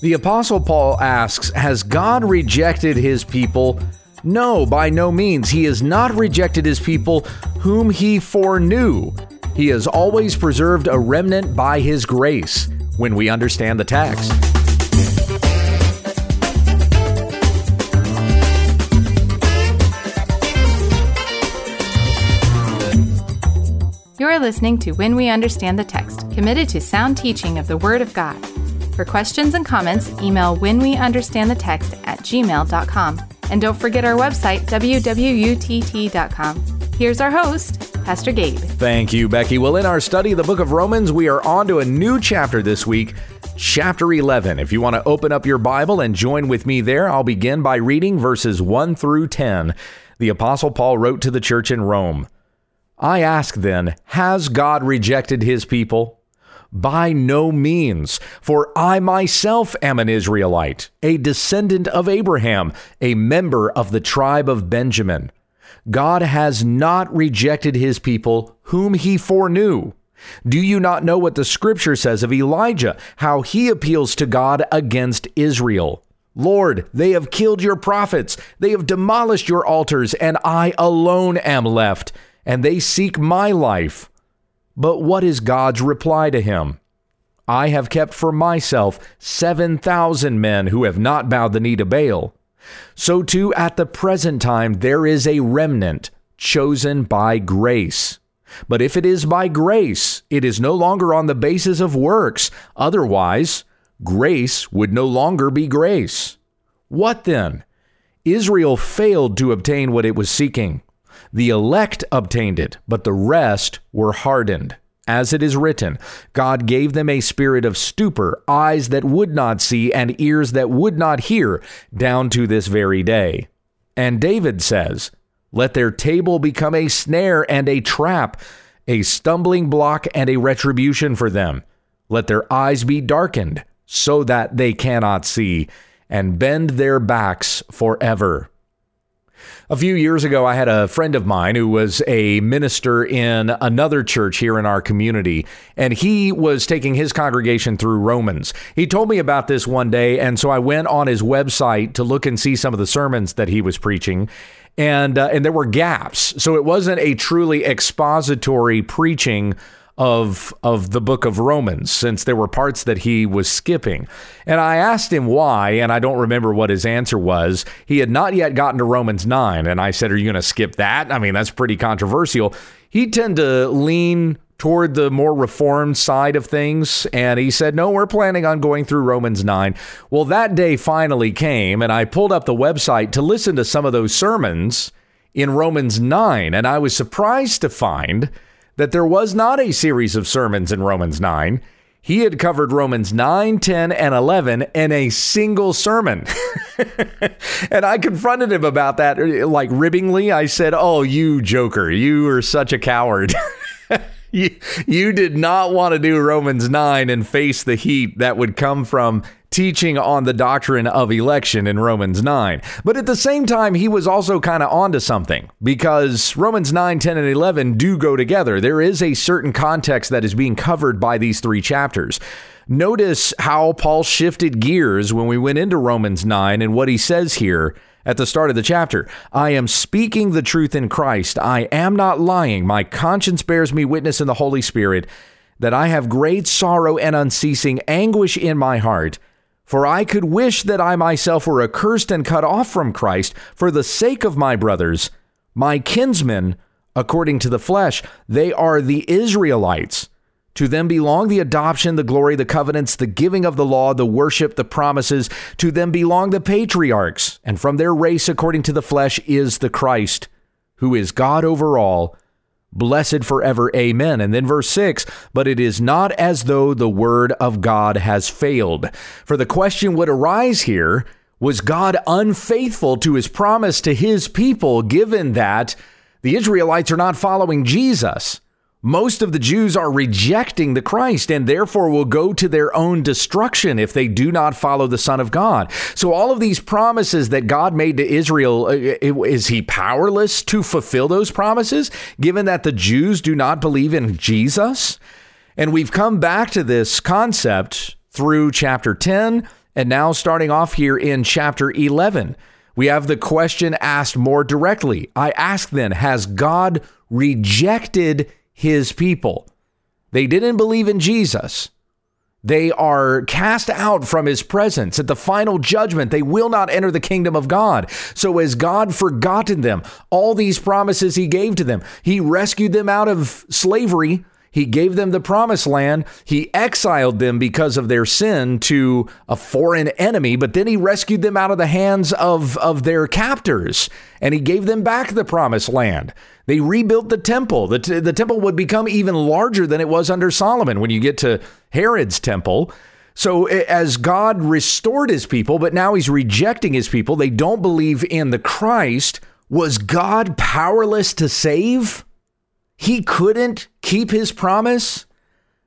The Apostle Paul asks Has God rejected his people? No, by no means. He has not rejected his people whom he foreknew. He has always preserved a remnant by his grace when we understand the text. You're listening to When We Understand the Text, committed to sound teaching of the Word of God. For questions and comments, email whenweunderstandthetext at gmail.com. And don't forget our website, www.utt.com. Here's our host, Pastor Gabe. Thank you, Becky. Well, in our study of the book of Romans, we are on to a new chapter this week, chapter 11. If you want to open up your Bible and join with me there, I'll begin by reading verses 1 through 10. The Apostle Paul wrote to the church in Rome I ask then, has God rejected his people? By no means, for I myself am an Israelite, a descendant of Abraham, a member of the tribe of Benjamin. God has not rejected his people whom he foreknew. Do you not know what the scripture says of Elijah, how he appeals to God against Israel? Lord, they have killed your prophets, they have demolished your altars, and I alone am left, and they seek my life. But what is God's reply to him? I have kept for myself 7,000 men who have not bowed the knee to Baal. So too at the present time there is a remnant chosen by grace. But if it is by grace, it is no longer on the basis of works. Otherwise, grace would no longer be grace. What then? Israel failed to obtain what it was seeking. The elect obtained it, but the rest were hardened. As it is written, God gave them a spirit of stupor, eyes that would not see, and ears that would not hear, down to this very day. And David says, Let their table become a snare and a trap, a stumbling block and a retribution for them. Let their eyes be darkened, so that they cannot see, and bend their backs forever. A few years ago, I had a friend of mine who was a minister in another church here in our community, and he was taking his congregation through Romans. He told me about this one day, and so I went on his website to look and see some of the sermons that he was preaching. And, uh, and there were gaps. So it wasn't a truly expository preaching of of the book of Romans since there were parts that he was skipping. And I asked him why and I don't remember what his answer was. He had not yet gotten to Romans 9 and I said are you going to skip that? I mean that's pretty controversial. He tend to lean toward the more reformed side of things and he said no we're planning on going through Romans 9. Well that day finally came and I pulled up the website to listen to some of those sermons in Romans 9 and I was surprised to find that there was not a series of sermons in Romans 9. He had covered Romans 9, 10, and 11 in a single sermon. and I confronted him about that, like ribbingly. I said, Oh, you joker, you are such a coward. you, you did not want to do Romans 9 and face the heat that would come from teaching on the doctrine of election in Romans 9. But at the same time, he was also kind of onto something because Romans 9, 10, and 11 do go together. There is a certain context that is being covered by these three chapters. Notice how Paul shifted gears when we went into Romans 9 and what he says here at the start of the chapter. I am speaking the truth in Christ. I am not lying. My conscience bears me witness in the Holy Spirit that I have great sorrow and unceasing anguish in my heart. For I could wish that I myself were accursed and cut off from Christ for the sake of my brothers, my kinsmen, according to the flesh. They are the Israelites. To them belong the adoption, the glory, the covenants, the giving of the law, the worship, the promises. To them belong the patriarchs, and from their race, according to the flesh, is the Christ, who is God over all blessed forever. Amen. And then verse 6 But it is not as though the word of God has failed. For the question would arise here was God unfaithful to his promise to his people, given that the Israelites are not following Jesus? Most of the Jews are rejecting the Christ and therefore will go to their own destruction if they do not follow the Son of God. So, all of these promises that God made to Israel, uh, is he powerless to fulfill those promises, given that the Jews do not believe in Jesus? And we've come back to this concept through chapter 10 And now, starting off here in chapter 11, we have the question asked more directly. I ask then, has God rejected his people? They didn't believe in Jesus. They are cast out from his presence. At the final judgment, they will not enter the kingdom of God. So, has God forgotten them? All these promises he gave to them. He rescued them out of slavery he gave them the promised land. He exiled them because of their sin to a foreign enemy, but then he rescued them out of the hands of, of their captors and he gave them back the promised land. They rebuilt the temple. The, t- the temple would become even larger than it was under Solomon when you get to Herod's temple. So, as God restored his people, but now he's rejecting his people, they don't believe in the Christ. Was God powerless to save? He couldn't keep his promise.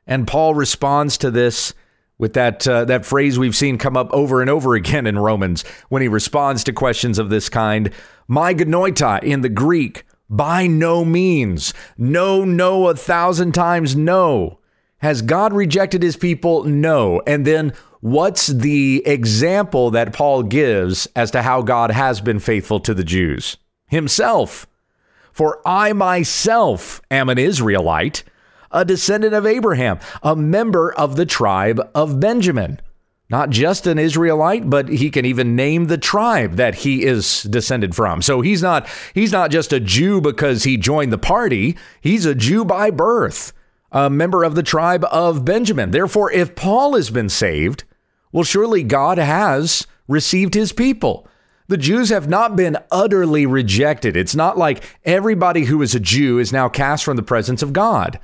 And Paul responds to this with that uh, that phrase we've seen come up over and over again in Romans when he responds to questions of this kind. My genoito in the Greek, by no means. No, no, a thousand times no. Has God rejected his people? No. And then what's the example that Paul gives as to how God has been faithful to the Jews? Himself. For I myself am an Israelite, a descendant of Abraham, a member of the tribe of Benjamin. Not just an Israelite, but he can even name the tribe that he is descended from. So he's not he's not just a Jew because he joined the party. He's a Jew by birth, a member of the tribe of Benjamin. Therefore, if Paul has been saved, well surely God has received his people. The Jews have not been utterly rejected. It's not like everybody who is a Jew is now cast from the presence of God.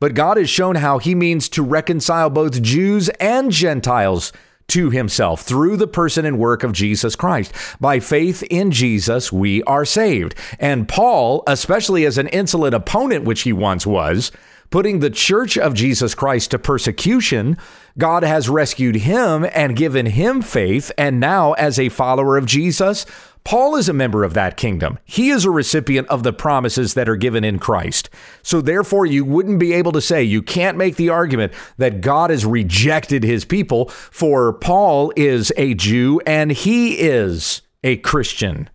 But God has shown how he means to reconcile both Jews and Gentiles to himself through the person and work of Jesus Christ. By faith in Jesus, we are saved. And Paul, especially as an insolent opponent, which he once was, putting the church of Jesus Christ to persecution, God has rescued him and given him faith. And now, as a follower of Jesus, Paul is a member of that kingdom. He is a recipient of the promises that are given in Christ. So, therefore, you wouldn't be able to say, you can't make the argument that God has rejected his people, for Paul is a Jew and he is a Christian.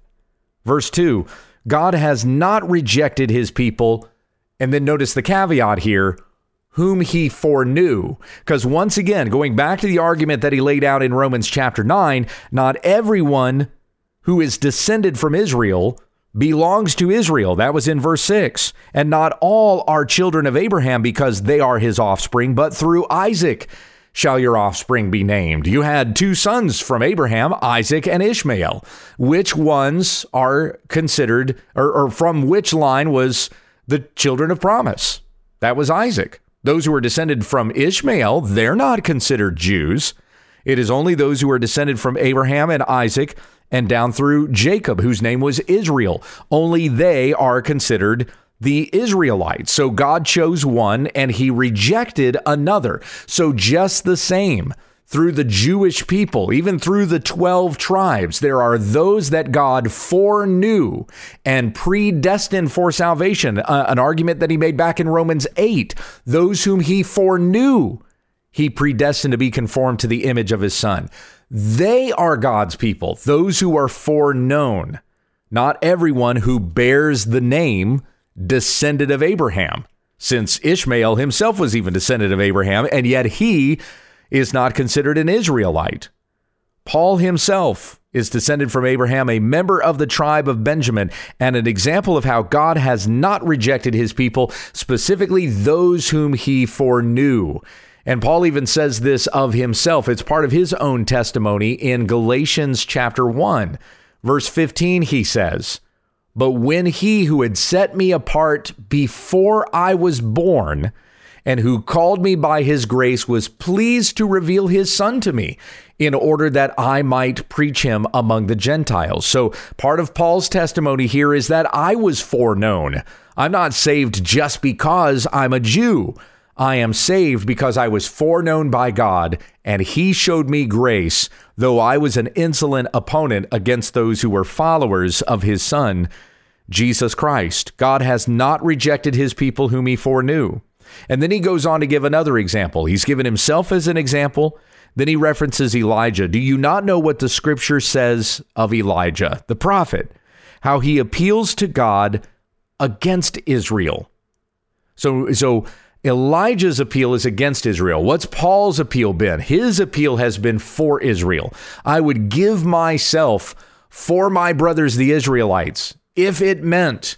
Verse 2 God has not rejected his people and then notice the caveat here whom he foreknew. Because once again, going back to the argument that he laid out in Romans chapter 9, not everyone who is descended from Israel belongs to Israel. That was in verse 6. And not all are children of Abraham because they are his offspring, but through Isaac shall your offspring be named. You had two sons from Abraham, Isaac and Ishmael. Which ones are considered, or, or from which line was the children of promise. That was Isaac. Those who are descended from Ishmael, they're not considered Jews. It is only those who are descended from Abraham and Isaac and down through Jacob, whose name was Israel. Only they are considered the Israelites. So God chose one and he rejected another. So just the same, through the Jewish people, even through the 12 tribes, there are those that God foreknew and predestined for salvation. Uh, an argument that he made back in Romans 8. Those whom he foreknew, he predestined to be conformed to the image of his son. They are God's people, those who are foreknown, not everyone who bears the name descended of Abraham, since Ishmael himself was even descended of Abraham, and yet he is not considered an Israelite. Paul himself is descended from Abraham, a member of the tribe of Benjamin, and an example of how God has not rejected his people, specifically those whom he foreknew. And Paul even says this of himself. It's part of his own testimony in Galatians chapter 1. Verse 15, he says, But when he who had set me apart before I was born, and who called me by his grace was pleased to reveal his son to me in order that I might preach him among the Gentiles. So part of Paul's testimony here is that I was foreknown. I'm not saved just because I'm a Jew. I am saved because I was foreknown by God, and He showed me grace, though I was an insolent opponent against those who were followers of His Son, Jesus Christ. God has not rejected His people whom He foreknew. And then he goes on to give another example. He's given himself as an example. Then he references Elijah. Do you not know what the scripture says of Elijah, the prophet? How he appeals to God against Israel. So, so Elijah's appeal is against Israel. What's Paul's appeal been? His appeal has been for Israel. I would give myself for my brothers, the Israelites, if it meant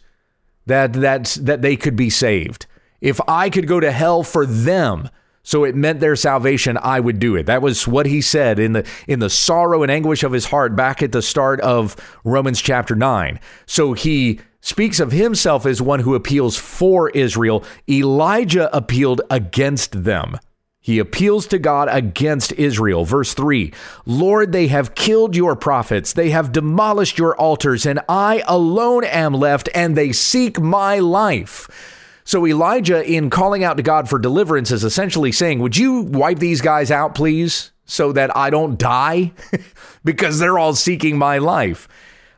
that, that, that they could be saved. If I could go to hell for them, so it meant their salvation, I would do it. That was what he said in the in the sorrow and anguish of his heart back at the start of Romans chapter 9. So he speaks of himself as one who appeals for Israel. Elijah appealed against them. He appeals to God against Israel. Verse 3 Lord, they have killed your prophets, they have demolished your altars, and I alone am left, and they seek my life. So Elijah, in calling out to God for deliverance, is essentially saying, Would you wipe these guys out, please, so that I don't die? because they're all seeking my life.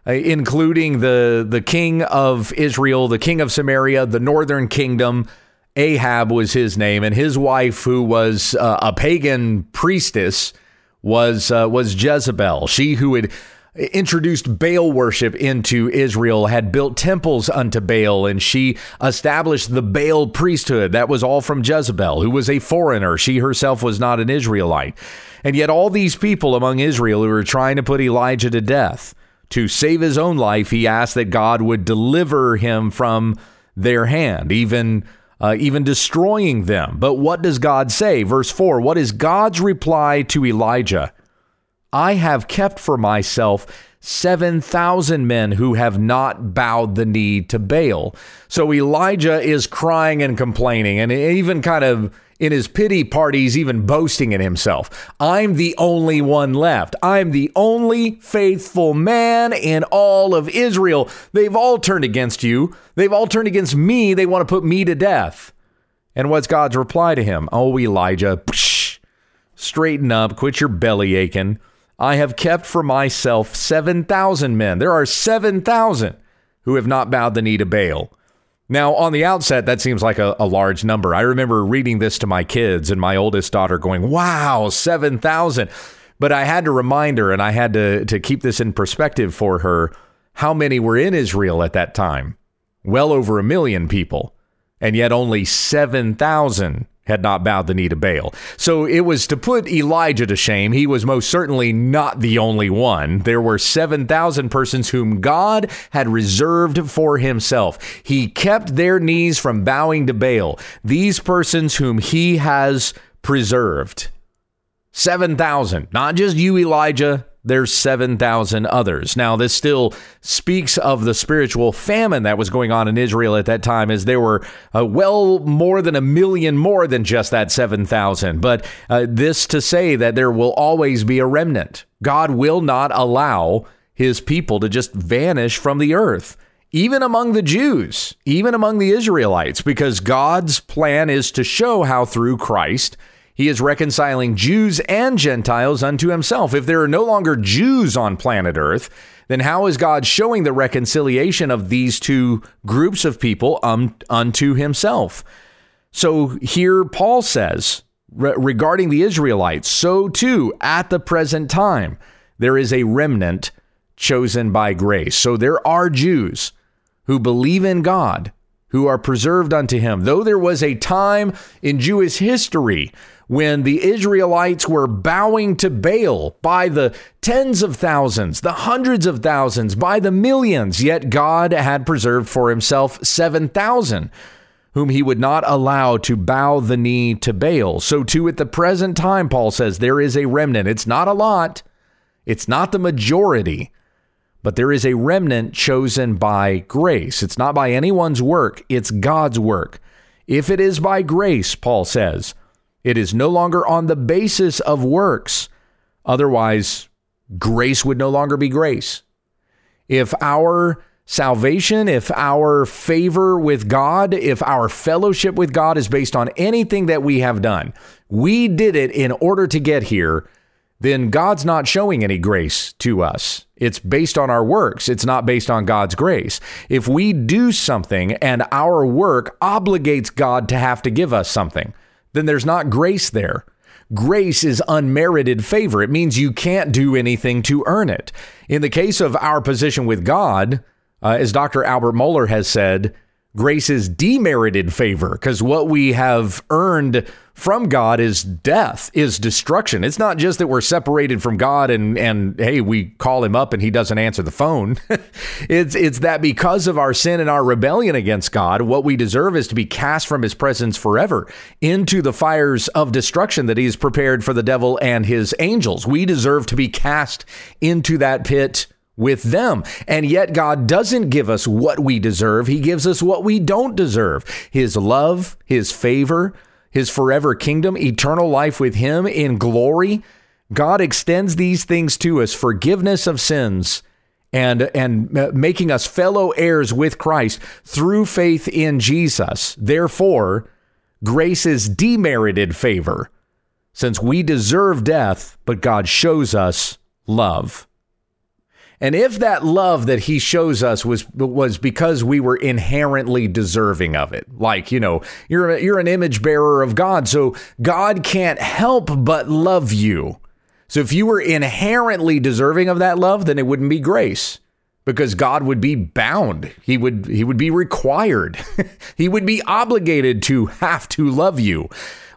Uh, including the, the king of Israel, the king of Samaria, the northern kingdom. Ahab was his name, and his wife, who was uh, a pagan priestess, was uh, was Jezebel. She who had introduced Baal worship into Israel, had built temples unto Baal, and she established the Baal priesthood. That was all from Jezebel, who was a foreigner. She herself was not an Israelite. And yet, all these people among Israel who were trying to put Elijah to death, to save his own life, he asked that God would deliver him from their hand, even. Uh, even destroying them. But what does God say? Verse 4 What is God's reply to Elijah? I have kept for myself 7,000 men who have not bowed the knee to Baal. So Elijah is crying and complaining, and even kind of in his pity parties, even boasting in himself. I'm the only one left. I'm the only faithful man in all of Israel. They've all turned against you. They've all turned against me. They want to put me to death. And what's God's reply to him? Oh, Elijah, psh, straighten up, quit your belly aching. I have kept for myself 7,000 men. There are 7,000 who have not bowed the knee to Baal. Now, on the outset, that seems like a, a, large number. I remember reading this to my kids and my oldest daughter going, wow, 7,000. But I had to remind her and I had to, to keep this in perspective for her how many were in Israel at that time. Well over a million people, and yet only 7,000 had not bowed the knee to Baal. So it was to put Elijah to shame. He was most certainly not the only one. There were 7,000 persons whom God had reserved for himself. He kept their knees from bowing to Baal. These persons whom he has preserved. 7,000. Not just you, Elijah, there's 7,000 others. Now, this still speaks of the spiritual famine that was going on in Israel at that time, as there were uh, well more than a million more than just that 7,000. But uh, this to say that there will always be a remnant. God will not allow his people to just vanish from the earth even among the Jews, even among the Israelites, because God's plan is to show how through Christ he is reconciling Jews and Gentiles unto himself. If there are no longer Jews on planet Earth, then how is God showing the reconciliation of these two groups of people um, unto himself? So here Paul says re- regarding the Israelites, so too at the present time, there is a remnant chosen by grace. So there are Jews who believe in God, who are preserved unto him. Though there was a time in Jewish history when the Israelites were bowing to Baal by the tens of thousands, the hundreds of thousands, by the millions, yet God had preserved for himself 7,000 whom he would not allow to bow the knee to Baal. So, too, at the present time, Paul says there is a remnant. It's not a lot, it's not the majority, but there is a remnant chosen by grace. It's not by anyone's work, it's God's work. If it is by grace, Paul says, it is no longer on the basis of works. Otherwise, grace would no longer be grace. If our salvation, if our favor with God, if our fellowship with God is based on anything that we have done, we did it in order to get here, then God's not showing any grace to us. It's based on our works. It's not based on God's grace. If we do something and our work obligates God to have to give us something, then there's not grace there. grace is unmerited favor. It means you can't do anything to earn it. In the case of our position with God, uh, as Dr. Albert Mohler has said, grace is demerited favor because what we have earned from God is death, is destruction. It's not just that we're separated from God and and hey, we call him up and he doesn't answer the phone. it's it's that because of our sin and our rebellion against God, what we deserve is to be cast from his presence forever into the fires of destruction that he's prepared for the devil and his angels. We deserve to be cast into that pit with them. And yet, God doesn't give us what we deserve. He gives us what we don't deserve His love, His favor, His forever kingdom, eternal life with Him in glory. God extends these things to us forgiveness of sins and and making us fellow heirs with Christ through faith in Jesus. Therefore, grace is demerited favor since we deserve death, but God shows us love. And if that love that he shows us was was because we were inherently deserving of it, like you know, you're a, you're an image bearer of God, so God can't help but love you. So if you were inherently deserving of that love, then it wouldn't be grace because God would be bound. He would he would be required. he would be obligated to have to love you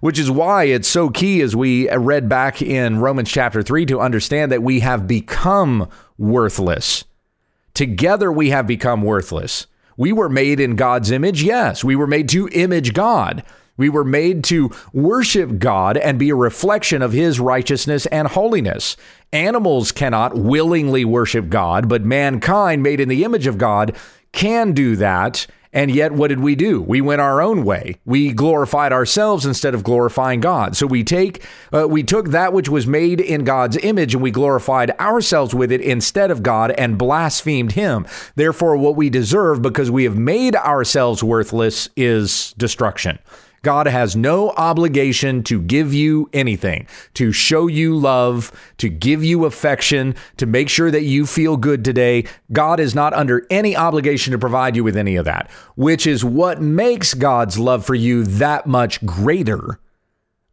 which is why it's so key as we read back in Romans chapter 3 to understand that we have become worthless. Together we have become worthless. We were made in God's image, yes. We were made to image God. We were made to worship God and be a reflection of his righteousness and holiness. Animals cannot willingly worship God, but mankind, made in the image of God, can do that and yet, what did we do? We went our own way. We glorified ourselves instead of glorifying God. So we take, uh, we took that which was made in God's image and we glorified ourselves with it instead of God and blasphemed Him. Therefore, what we deserve because we have made ourselves worthless is destruction. God has no obligation to give you anything, to show you love, to give you affection, to make sure that you feel good today. God is not under any obligation to provide you with any of that, which is what makes God's love for you that much greater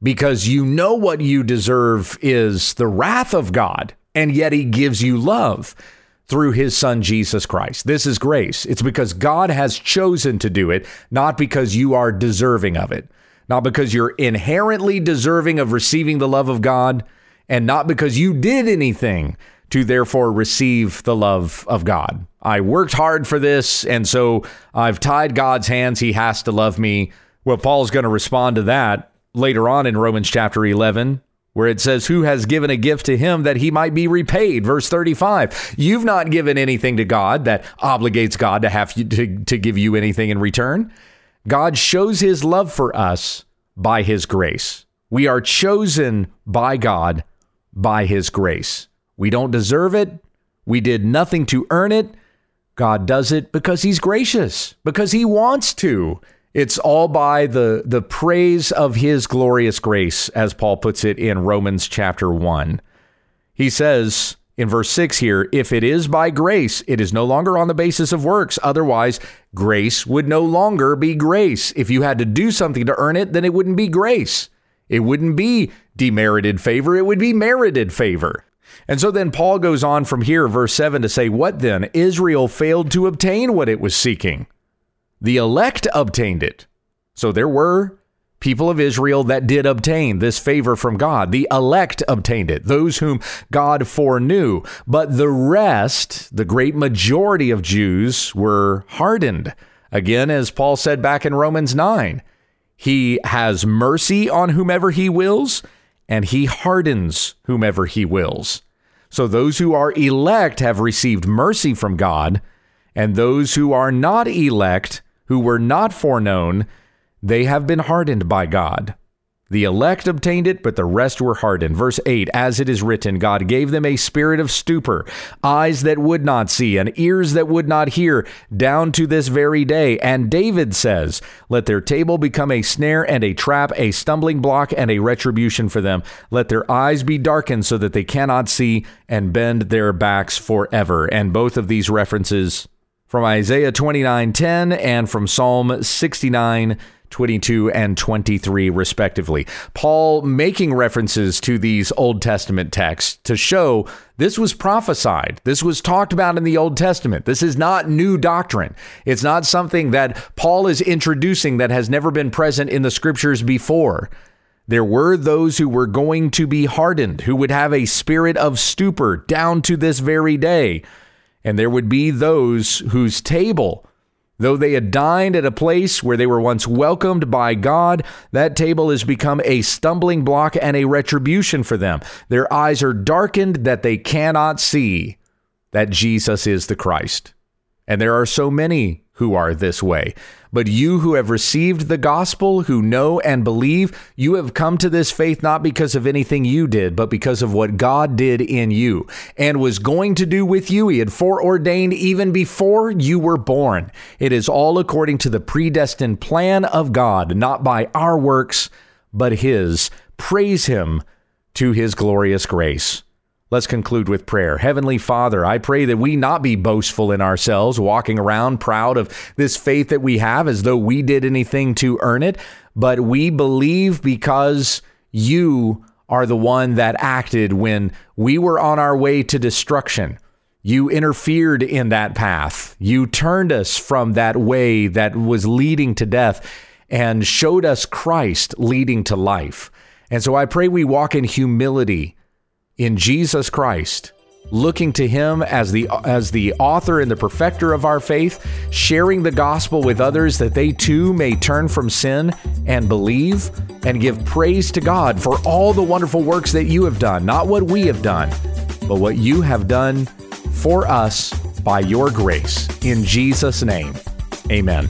because you know what you deserve is the wrath of God, and yet He gives you love through his son Jesus Christ. This is grace. It's because God has chosen to do it, not because you are deserving of it, not because you're inherently deserving of receiving the love of God, and not because you did anything to therefore receive the love of God. I worked hard for this, and so I've tied God's hands. He has to love me. Well, Paul's going to respond to that later on in Romans chapter 11 where it says, Who has given a gift to him that he might be repaid? Verse 35. You've not given anything to God that obligates God to have you, to, to give you anything in return. God shows his love for us by his grace. We are chosen by God by his grace. We don't deserve it. We did nothing to earn it. God does it because he's gracious, because he wants to. It's all by the, the praise of his glorious grace, as Paul puts it in Romans chapter 1. He says in verse 6 here, if it is by grace, it is no longer on the basis of works. Otherwise, grace would no longer be grace. If you had to do something to earn it, then it wouldn't be grace. It wouldn't be demerited favor, it would be merited favor. And so then Paul goes on from here, verse 7, to say, What then? Israel failed to obtain what it was seeking. The elect obtained it. So there were people of Israel that did obtain this favor from God. The elect obtained it, those whom God foreknew. But the rest, the great majority of Jews, were hardened. Again, as Paul said back in Romans 9, he has mercy on whomever he wills, and he hardens whomever he wills. So those who are elect have received mercy from God, and those who are not elect who were not foreknown, they have been hardened by God. The elect obtained it, but the rest were hardened. Verse 8 As it is written, God gave them a spirit of stupor, eyes that would not see, and ears that would not hear, down to this very day. And David says, Let their table become a snare and a trap, a stumbling block and a retribution for them. Let their eyes be darkened so that they cannot see, and bend their backs forever. And both of these references from Isaiah 29:10 and from Psalm 69 22 and 23, respectively. Paul making references to these Old Testament texts to show this was prophesied. This was talked about in the Old Testament. This is not new doctrine. It's not something that Paul is introducing that has never been present in the scriptures before. There were those who were going to be hardened, who would have a spirit of stupor down to this very day. And there would be those whose table Though they had dined at a place where they were once welcomed by God, that table has become a stumbling block and a retribution for them. Their eyes are darkened that they cannot see that Jesus is the Christ. And there are so many who are this way. But you who have received the gospel, who know and believe, you have come to this faith not because of anything you did, but because of what God did in you and was going to do with you. He had foreordained even before you were born. It is all according to the predestined plan of God, not by our works, but His. Praise Him to His glorious grace. Let's conclude with prayer. Heavenly Father, I pray that we not be boastful in ourselves, walking around proud of this faith that we have as though we did anything to earn it, but we believe because you are the one that acted when we were on our way to destruction. You interfered in that path. You turned us from that way that was leading to death and showed us Christ leading to life. And so I pray we walk in humility in Jesus Christ, looking to him as the as the author and the perfecter of our faith, sharing the gospel with others that they too may turn from sin and believe and give praise to God for all the wonderful works that you have done, not what we have done, but what you have done for us by your grace. In Jesus name. Amen.